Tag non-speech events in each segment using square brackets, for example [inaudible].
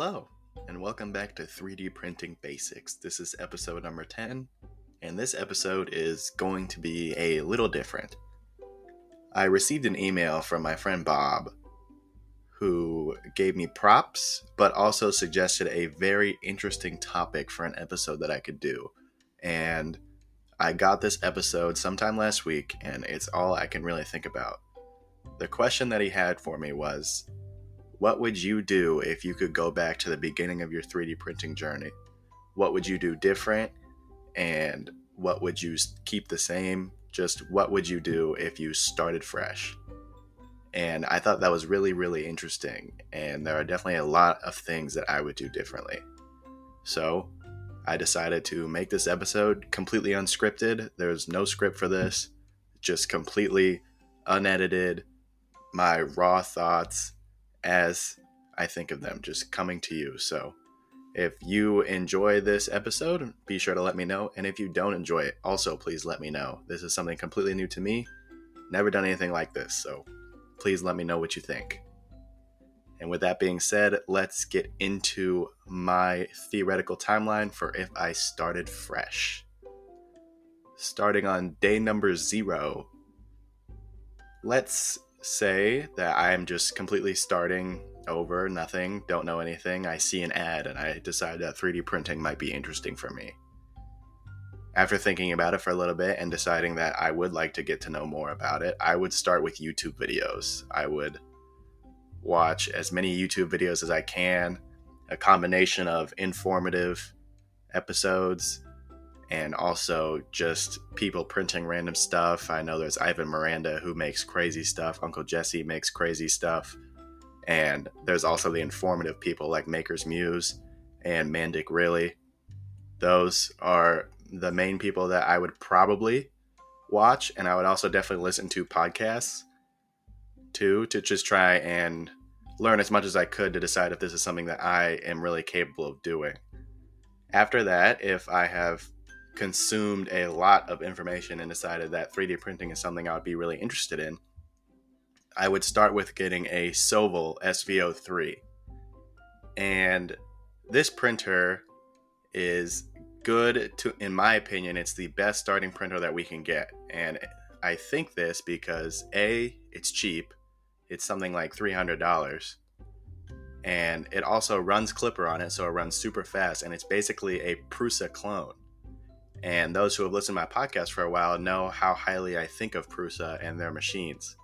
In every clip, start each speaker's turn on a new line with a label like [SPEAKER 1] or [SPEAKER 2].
[SPEAKER 1] Hello, and welcome back to 3D Printing Basics. This is episode number 10, and this episode is going to be a little different. I received an email from my friend Bob, who gave me props, but also suggested a very interesting topic for an episode that I could do. And I got this episode sometime last week, and it's all I can really think about. The question that he had for me was What would you do if you could go back to the beginning of your 3D printing journey? What would you do different? And what would you keep the same? Just what would you do if you started fresh? And I thought that was really, really interesting. And there are definitely a lot of things that I would do differently. So I decided to make this episode completely unscripted. There's no script for this, just completely unedited, my raw thoughts as I think of them, just coming to you. So if you enjoy this episode, be sure to let me know. And if you don't enjoy it, also please let me know. This is something completely new to me. Never done anything like this, so please let me know what you think. And with that being said, let's get into my theoretical timeline for if I started fresh. Starting on day number zero, let's say that I'm just completely starting over, nothing, don't know anything. I see an ad and I decide that 3D printing might be interesting for me. After thinking about it for a little bit and deciding that I would like to get to know more about it, I would start with YouTube videos. I would watch as many YouTube videos as I can, a combination of informative episodes and also just people printing random stuff. I know there's Ivan Miranda who makes crazy stuff, Uncle Jessy makes crazy stuff, and there's also the informative people like Maker's Muse and Mandic Really. Those are the main people that I would probably watch, and I would also definitely listen to podcasts too to just try and learn as much as I could to decide if this is something that I am really capable of doing. After that, if I have consumed a lot of information and decided that 3D printing is something I would be really interested in, I would start with getting a Sovol SV03. And this printer is good to in my opinion it's the best starting printer that we can get and i think this because a it's cheap it's something like $300 and it also runs Klipper on it so it runs super fast and it's basically a prusa clone and those who have listened to my podcast for a while know how highly i think of prusa and their machines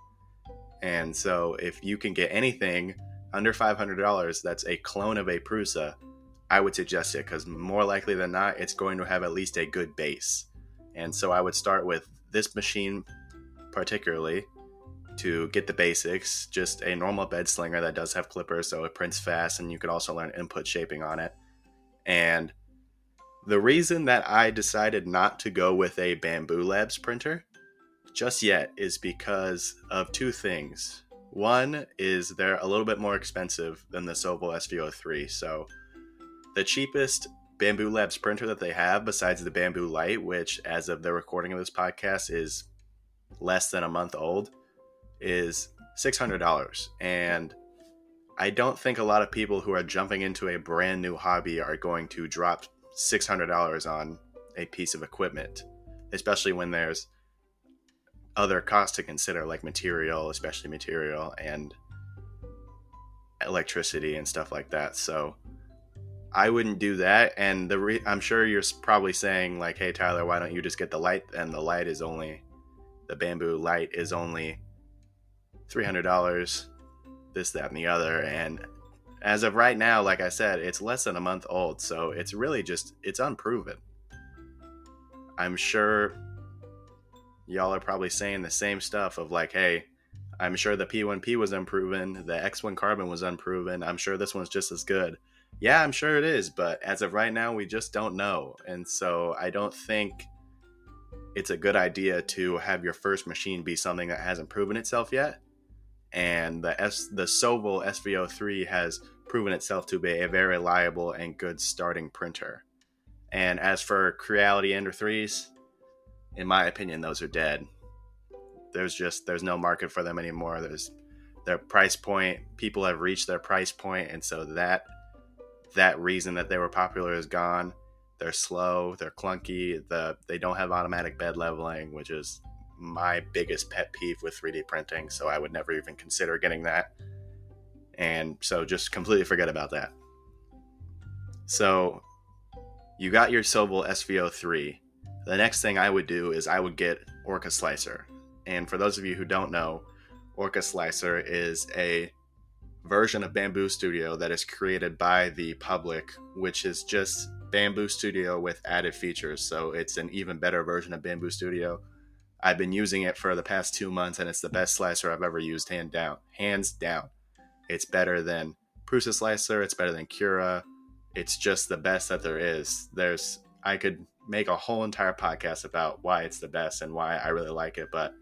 [SPEAKER 1] and so if you can get anything under $500 that's a clone of a prusa i would suggest it because more likely than not it's going to have at least a good base and so i would start with this machine particularly to get the basics, just a normal bed slinger that does have Klippers, so it prints fast, and you could also learn input shaping on it. And the reason that I decided not to go with a Bambu Labs printer just yet is because of two things. One is they're a little bit more expensive than the Sovol SV03, so the cheapest Bambu Labs printer that they have, besides the Bambu Light, which as of the recording of this podcast is less than a month old, is $600. And I don't think a lot of people who are jumping into a brand new hobby are going to drop $600 on a piece of equipment, especially when there's other costs to consider, like material, especially material, and electricity and stuff like that. So I wouldn't do that. And the re- I'm sure you're probably saying like, "Hey Tyler, why don't you just get the light?" And the light is only the Bambu light is only $300, this, that, and the other. And as of right now, like I said, it's less than a month old. So it's really just, it's unproven. I'm sure y'all are probably saying the same stuff of like, hey, I'm sure the P1P was unproven, the X1 carbon was unproven. I'm sure this one's just as good. Yeah, I'm sure it is, but as of right now, we just don't know. And so I don't think it's a good idea to have your first machine be something that hasn't proven itself yet and the S the Sovol SV03 has proven itself to be a very reliable and good starting printer. And as for Creality Ender 3s, in my opinion, those are dead. There's just there's no market for them anymore. There's their price point, people have reached their price point, and so that that reason that they were popular is gone. They're slow, they're clunky, the they don't have automatic bed leveling, which is my biggest pet peeve with 3D printing, so I would never even consider getting that. And so just completely forget about that. So you got your Sovol SV03. The next thing I would do is I would get Orca Slicer. And for those of you who don't know, Orca Slicer is a version of Bambu Studio that is created by the public, which is just Bambu Studio with added features. So it's an even better version of Bambu Studio. I've been using it for the past two months, and it's the best slicer I've ever used, hand down, hands down. It's better than Prusa Slicer. It's better than Cura. It's just the best that there is. There's I could make a whole entire podcast about why it's the best and why I really like it, but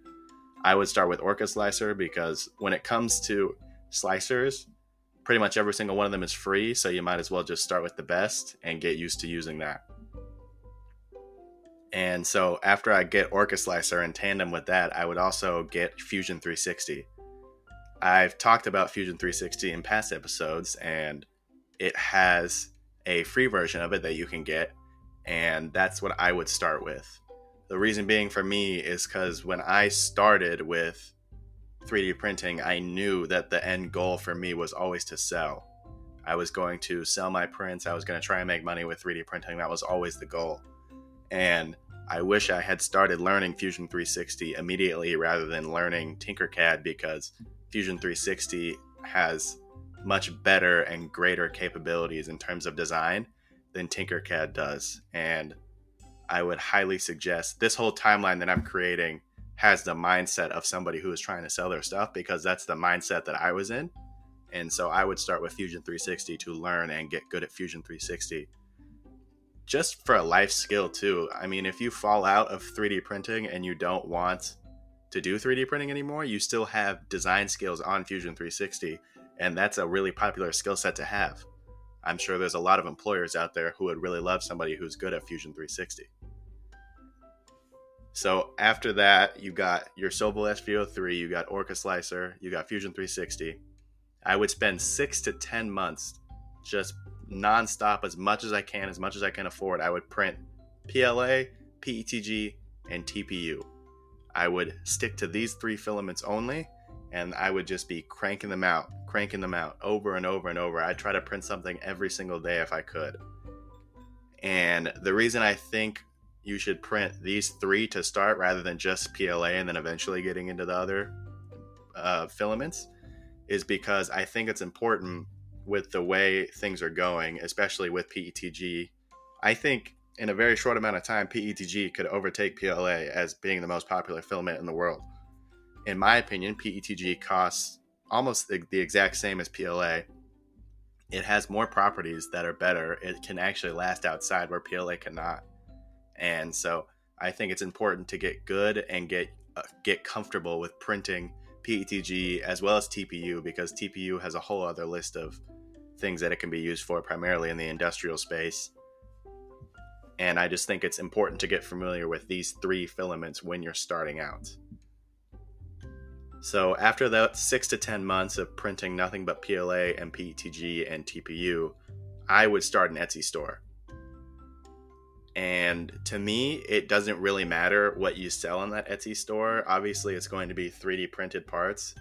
[SPEAKER 1] I would start with Orca Slicer because when it comes to slicers, pretty much every single one of them is free, so you might as well just start with the best and get used to using that. And so after I get Orca Slicer in tandem with that, I would also get Fusion 360. I've talked about Fusion 360 in past episodes, and it has a free version of it that you can get, and that's what I would start with. The reason being for me is because when I started with 3D printing, I knew that the end goal for me was always to sell. I was going to sell my prints. I was going to try and make money with 3D printing. That was always the goal. And I wish I had started learning Fusion 360 immediately rather than learning Tinkercad because Fusion 360 has much better and greater capabilities in terms of design than Tinkercad does. And I would highly suggest this whole timeline that I'm creating has the mindset of somebody who is trying to sell their stuff because that's the mindset that I was in. And so I would start with Fusion 360 to learn and get good at Fusion 360. Just for a life skill, too. I mean, if you fall out of 3D printing and you don't want to do 3D printing anymore, you still have design skills on Fusion 360. And that's a really popular skill set to have. I'm sure there's a lot of employers out there who would really love somebody who's good at Fusion 360. So after that, you got your Sovol SV03, you got Orca Slicer, you got Fusion 360. I would spend six to 10 months just nonstop as much as I can, as much as I can afford. I would print PLA, PETG, and TPU. I would stick to these three filaments only, and I would just be cranking them out, cranking them out over and over and over. I'd try to print something every single day if I could. And the reason I think you should print these three to start rather than just PLA and then eventually getting into the other uh, filaments is because I think it's important with the way things are going, especially with PETG. I think in a very short amount of time, PETG could overtake PLA as being the most popular filament in the world. In my opinion, PETG costs almost the, the exact same as PLA. It has more properties that are better. It can actually last outside where PLA cannot and so I think it's important to get good and get uh, get comfortable with printing PETG as well as TPU because TPU has a whole other list of things that it can be used for primarily in the industrial space. And I just think it's important to get familiar with these three filaments when you're starting out. So after that six to 10 months of printing nothing but PLA and PETG and TPU, I would start an Etsy store. And to me, it doesn't really matter what you sell in that Etsy store. Obviously, it's going to be 3D printed parts.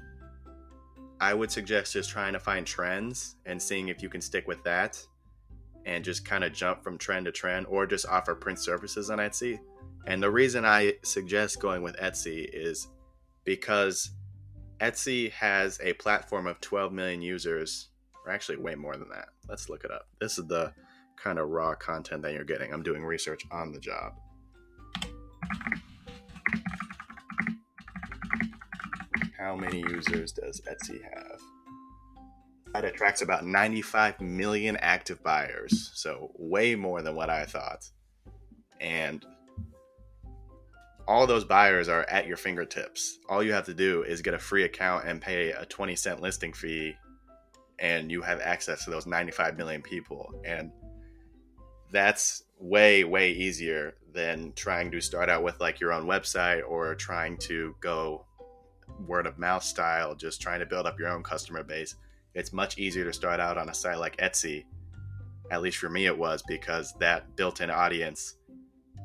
[SPEAKER 1] I would suggest just trying to find trends and seeing if you can stick with that and just kind of jump from trend to trend or just offer print services on Etsy. And the reason I suggest going with Etsy is because Etsy has a platform of 12 million users, or actually way more than that. Let's look it up. This is the kind of raw content that you're getting. I'm doing research on the job. How many users does Etsy have? It attracts about 95 million active buyers, so way more than what I thought. And all those buyers are at your fingertips. All you have to do is get a free account and pay a 20 cent listing fee, and you have access to those 95 million people. And that's way way easier than trying to start out with like your own website or trying to go word of mouth style just trying to build up your own customer base it's much easier to start out on a site like etsy At least for me, it was because that built in audience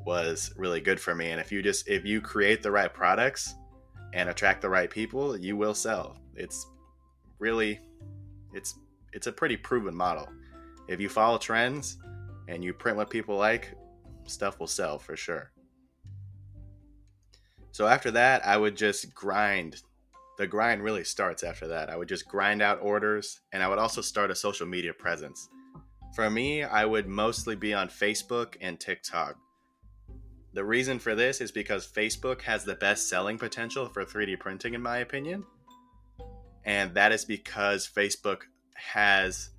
[SPEAKER 1] was really good for me. And if you just, if you create the right products and attract the right people, you will sell. It's really, it's, it's a pretty proven model. If you follow trends and you print what people like, stuff will sell for sure. So after that, I would just grind. The grind really starts after that. I would just grind out orders and I would also start a social media presence. For me, I would mostly be on Facebook and TikTok. The reason for this is because Facebook has the best selling potential for 3D printing, in my opinion. And that is because Facebook has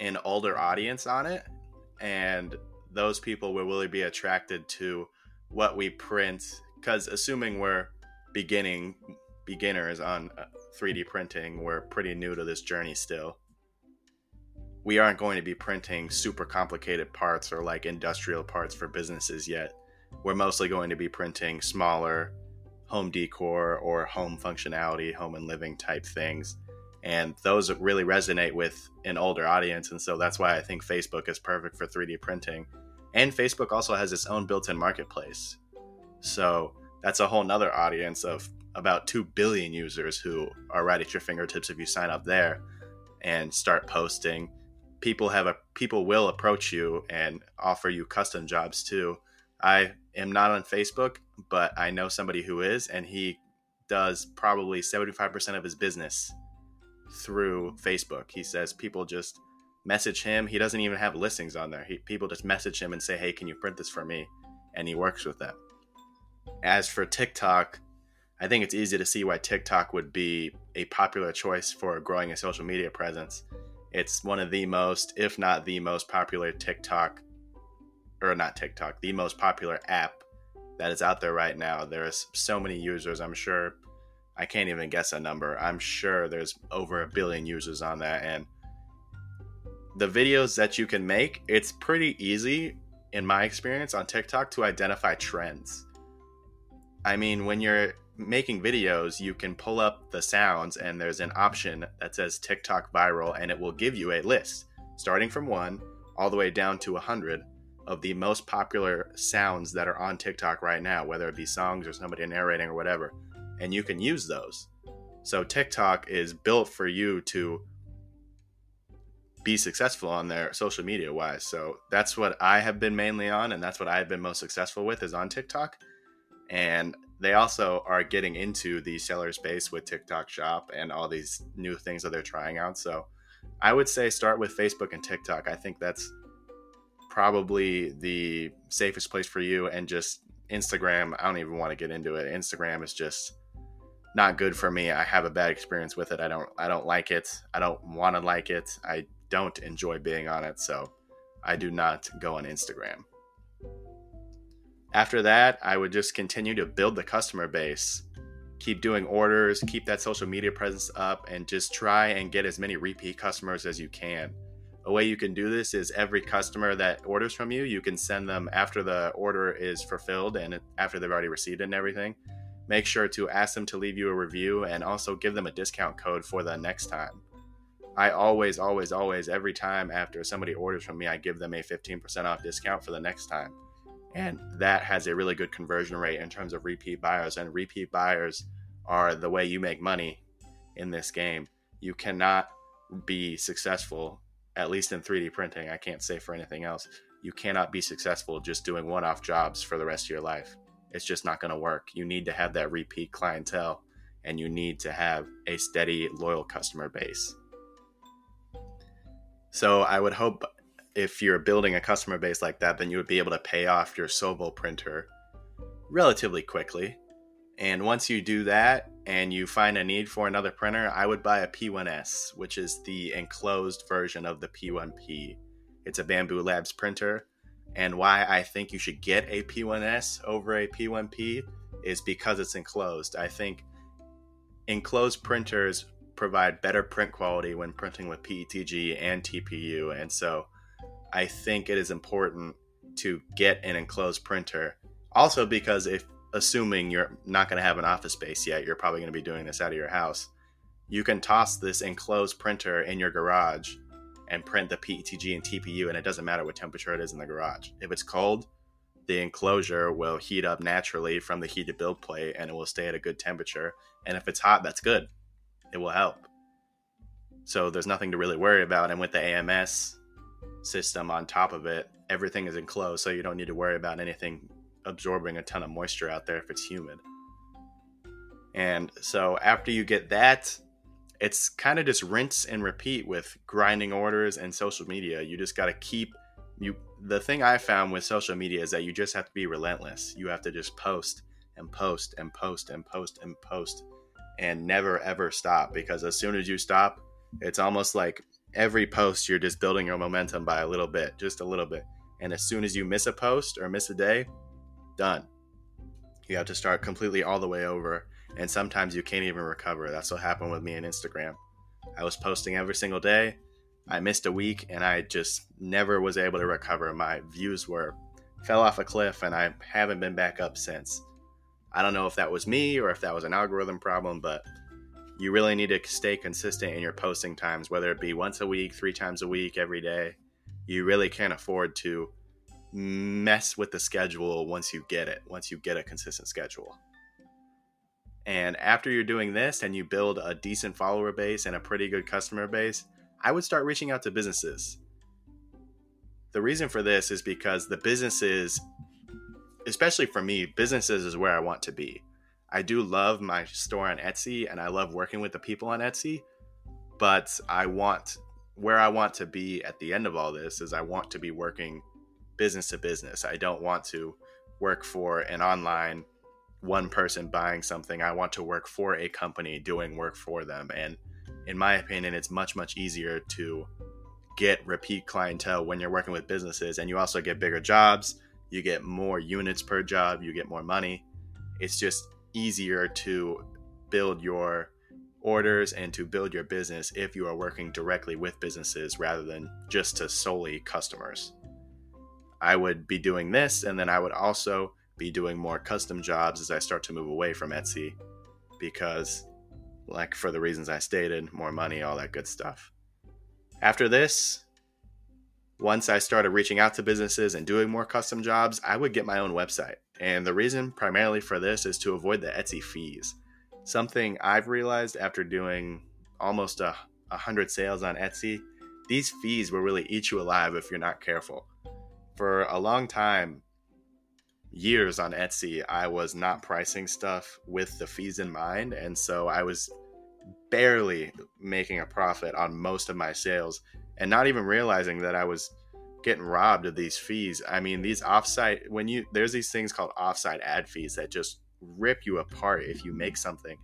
[SPEAKER 1] an older audience on it. And those people will really be attracted to what we print because assuming we're beginning beginners on 3D uh, printing, we're pretty new to this journey still. We aren't going to be printing super complicated parts or like industrial parts for businesses yet. We're mostly going to be printing smaller home decor or home functionality, home and living type things. And those really resonate with an older audience. And so that's why I think Facebook is perfect for 3D printing. And Facebook also has its own built in marketplace. So that's a whole nother audience of about 2 billion users who are right at your fingertips if you sign up there and start posting. People have a people will approach you and offer you custom jobs too. I am not on Facebook, but I know somebody who is, and he does probably 75% of his business through Facebook. He says people just message him. He doesn't even have listings on there. He, people just message him and say, "Hey, can you print this for me?" And he works with them. As for TikTok, I think it's easy to see why TikTok would be a popular choice for growing a social media presence. It's one of the most, if not the most popular TikTok, or not TikTok, the most popular app that is out there right now. There's so many users. I'm sure I can't even guess a number. I'm sure there's over a billion users on that. And the videos that you can make, it's pretty easy, in my experience, on TikTok to identify trends. I mean, when you're making videos, you can pull up the sounds, and there's an option that says TikTok viral, and it will give you a list starting from one all the way down to 100 of the most popular sounds that are on TikTok right now, whether it be songs or somebody narrating or whatever. And you can use those. So TikTok is built for you to be successful on their social media wise. So that's what I have been mainly on, and that's what I've been most successful with is on TikTok and they also are getting into the seller space with TikTok Shop and all these new things that they're trying out. So I would say start with Facebook and TikTok. I think that's probably the safest place for you. And just Instagram, I don't even want to get into it. Instagram is just not good for me. I have a bad experience with it. I don't I don't like it. I don't want to like it. I don't enjoy being on it. So I do not go on Instagram. After that, I would just continue to build the customer base, keep doing orders, keep that social media presence up, and just try and get as many repeat customers as you can. A way you can do this is every customer that orders from you, you can send them after the order is fulfilled and after they've already received it and everything. Make sure to ask them to leave you a review and also give them a discount code for the next time. I always, always, always, every time after somebody orders from me, I give them a 15% off discount for the next time and that has a really good conversion rate in terms of repeat buyers. And repeat buyers are the way you make money in this game. You cannot be successful at least in 3d printing i can't say for anything else you cannot be successful just doing one-off jobs for the rest of your life. It's just not going to work. You need to have that repeat clientele and you need to have a steady loyal customer base. So i would hope if you're building a customer base like that, then you would be able to pay off your Sovol printer relatively quickly. And once you do that and you find a need for another printer, I would buy a P1S, which is the enclosed version of the P1P. It's a Bambu Labs printer. And why I think you should get a P1S over a P1P is because it's enclosed. I think enclosed printers provide better print quality when printing with PETG and TPU. And so I think it is important to get an enclosed printer. Also, because if assuming you're not going to have an office space yet, you're probably going to be doing this out of your house. You can toss this enclosed printer in your garage and print the PETG and TPU, and it doesn't matter what temperature it is in the garage. If it's cold, the enclosure will heat up naturally from the heated build plate and it will stay at a good temperature. And if it's hot, that's good. It will help. So there's nothing to really worry about. And with the AMS system on top of it, everything is enclosed, so you don't need to worry about anything absorbing a ton of moisture out there if it's humid. And so after you get that, it's kind of just rinse and repeat with grinding orders and social media. You just got to keep you the thing I found with social media is that you just have to be relentless. You have to just post and post and post and post and post and never ever stop because as soon as you stop, it's almost like every post you're just building your momentum by a little bit, just a little bit. And as soon as you miss a post or miss a day, done. You have to start completely all the way over. And sometimes you can't even recover. That's what happened with me on Instagram. I was posting every single day. I missed a week and I just never was able to recover. My views were fell off a cliff and I haven't been back up since. I don't know if that was me or if that was an algorithm problem, but you really need to stay consistent in your posting times, whether it be once a week, three times a week, every day. You really can't afford to mess with the schedule once you get it, once you get a consistent schedule. And after you're doing this and you build a decent follower base and a pretty good customer base, I would start reaching out to businesses. The reason for this is because the businesses, especially for me, businesses is where I want to be. I do love my store on Etsy and I love working with the people on Etsy, but I want where I want to be at the end of all this is I want to be working business to business. I don't want to work for an online one person buying something. I want to work for a company doing work for them. And in my opinion, it's much, much easier to get repeat clientele when you're working with businesses. And you also get bigger jobs, you get more units per job, you get more money. It's just easier to build your orders and to build your business if you are working directly with businesses rather than just to solely customers. I would be doing this, and then I would also be doing more custom jobs as I start to move away from Etsy because, like, for the reasons I stated, more money, all that good stuff. After this, once I started reaching out to businesses and doing more custom jobs, I would get my own website. And the reason primarily for this is to avoid the Etsy fees. Something I've realized after doing almost a, a hundred sales on Etsy, these fees will really eat you alive if you're not careful for a long time, years on Etsy, I was not pricing stuff with the fees in mind. And so I was barely making a profit on most of my sales and not even realizing that I was getting robbed of these fees. I mean, these offsite, when you, there's these things called offsite ad fees that just rip you apart if you make something.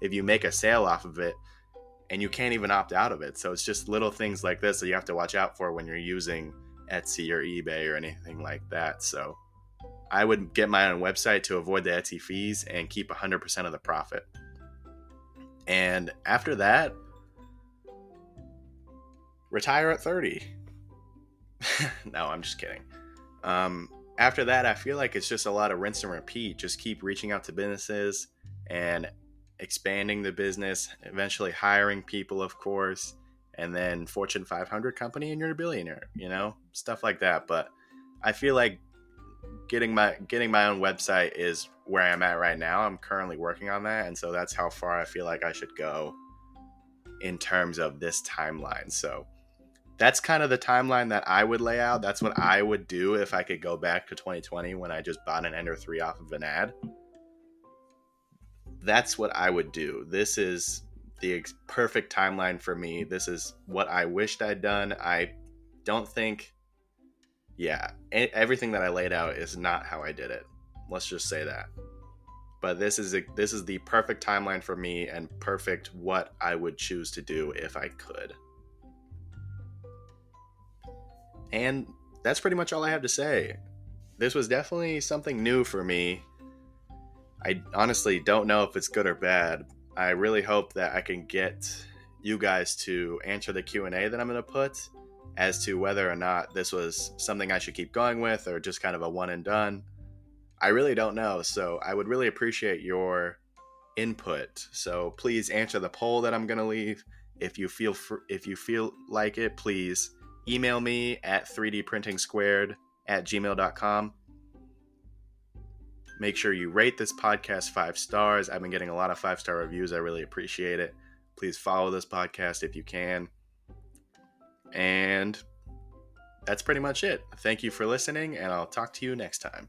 [SPEAKER 1] If you make a sale off of it, and you can't even opt out of it. So it's just little things like this that you have to watch out for when you're using Etsy or eBay or anything like that. So I would get my own website to avoid the Etsy fees and keep 100% of the profit. And after that, retire at 30. [laughs] no, I'm just kidding. Um, after that, I feel like it's just a lot of rinse and repeat. Just keep reaching out to businesses and expanding the business, eventually hiring people, of course, and then Fortune 500 company and you're a billionaire, you know, stuff like that. But I feel like getting my getting my own website is where I'm at right now. I'm currently working on that, and so that's how far I feel like I should go in terms of this timeline. So that's kind of the timeline that I would lay out. That's what I would do if I could go back to 2020 when I just bought an Ender 3 off of an ad. That's what I would do. This is the ex- perfect timeline for me. This is what I wished I'd done. I don't think, yeah, everything that I laid out is not how I did it. Let's just say that. But this is a, this is the perfect timeline for me and perfect what I would choose to do if I could. And that's pretty much all I have to say. This was definitely something new for me. I honestly don't know if it's good or bad, I really hope that I can get you guys to answer the Q&A that I'm going to put as to whether or not this was something I should keep going with or just kind of a one and done. I really don't know, so I would really appreciate your input. So please answer the poll that I'm going to leave. If you feel fr- if you feel like it, please email me at 3dprintingsquared at gmail.com. Make sure you rate this podcast five stars. I've been getting a lot of five star reviews. I really appreciate it. Please follow this podcast if you can. And that's pretty much it. Thank you for listening, and I'll talk to you next time.